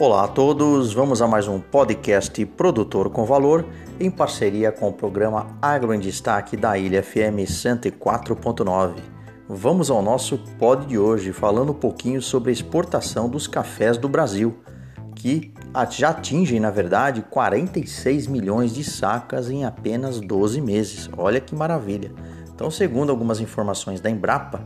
Olá a todos, vamos a mais um podcast Produtor com Valor em parceria com o programa Agro em Destaque da Ilha FM 104.9. Vamos ao nosso pod de hoje falando um pouquinho sobre a exportação dos cafés do Brasil, que já atingem, na verdade, 46 milhões de sacas em apenas 12 meses. Olha que maravilha! Então, segundo algumas informações da Embrapa,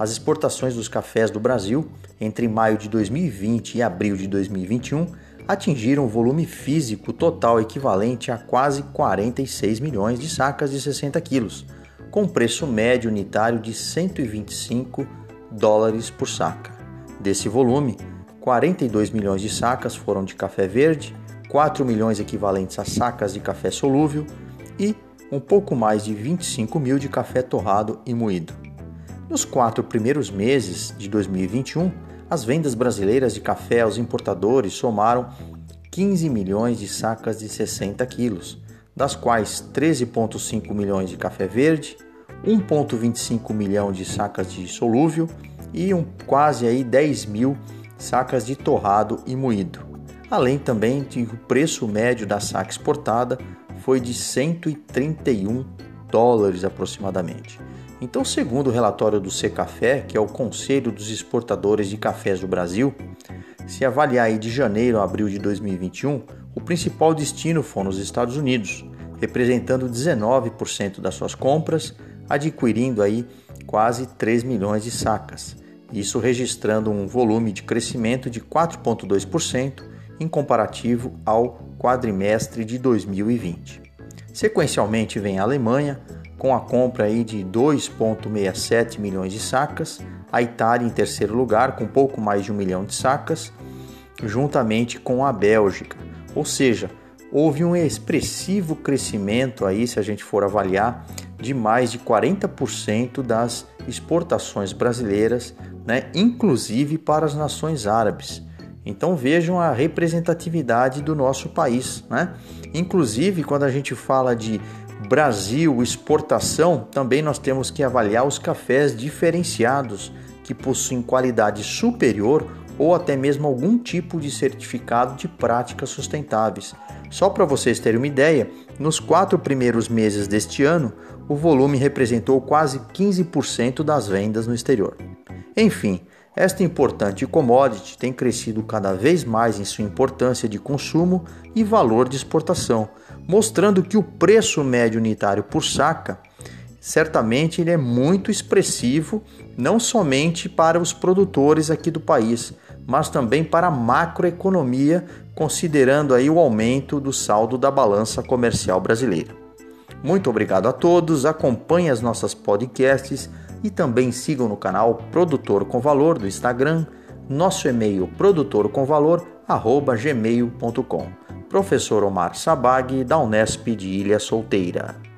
as exportações dos cafés do Brasil entre maio de 2020 e abril de 2021 atingiram um volume físico total equivalente a quase 46 milhões de sacas de 60 quilos, com preço médio unitário de 125 dólares por saca. Desse volume, 42 milhões de sacas foram de café verde, 4 milhões equivalentes a sacas de café solúvel e um pouco mais de 25 mil de café torrado e moído. Nos quatro primeiros meses de 2021, as vendas brasileiras de café aos importadores somaram 15 milhões de sacas de 60 quilos, das quais 13,5 milhões de café verde, 1,25 milhão de sacas de solúvel e um, quase aí 10 mil sacas de torrado e moído. Além também o preço médio da saca exportada foi de 131 dólares aproximadamente. Então, segundo o relatório do Secafé, que é o Conselho dos Exportadores de Cafés do Brasil, se avaliar de janeiro a abril de 2021, o principal destino foi nos Estados Unidos, representando 19% das suas compras, adquirindo aí quase 3 milhões de sacas. Isso registrando um volume de crescimento de 4,2% em comparativo ao quadrimestre de 2020. Sequencialmente vem a Alemanha, com a compra aí de 2,67 milhões de sacas, a Itália em terceiro lugar com pouco mais de um milhão de sacas, juntamente com a Bélgica. Ou seja, houve um expressivo crescimento aí, se a gente for avaliar, de mais de 40% das exportações brasileiras, né, inclusive para as nações árabes. Então vejam a representatividade do nosso país, né? Inclusive quando a gente fala de Brasil exportação, também nós temos que avaliar os cafés diferenciados que possuem qualidade superior ou até mesmo algum tipo de certificado de práticas sustentáveis. Só para vocês terem uma ideia, nos quatro primeiros meses deste ano, o volume representou quase 15% das vendas no exterior. Enfim, esta importante commodity tem crescido cada vez mais em sua importância de consumo e valor de exportação, mostrando que o preço médio unitário por saca certamente ele é muito expressivo, não somente para os produtores aqui do país, mas também para a macroeconomia, considerando aí o aumento do saldo da balança comercial brasileira. Muito obrigado a todos, acompanhem as nossas podcasts e também sigam no canal Produtor com Valor do Instagram, nosso e-mail produtorcomvalor@gmail.com. Professor Omar Sabag da Unesp de Ilha Solteira.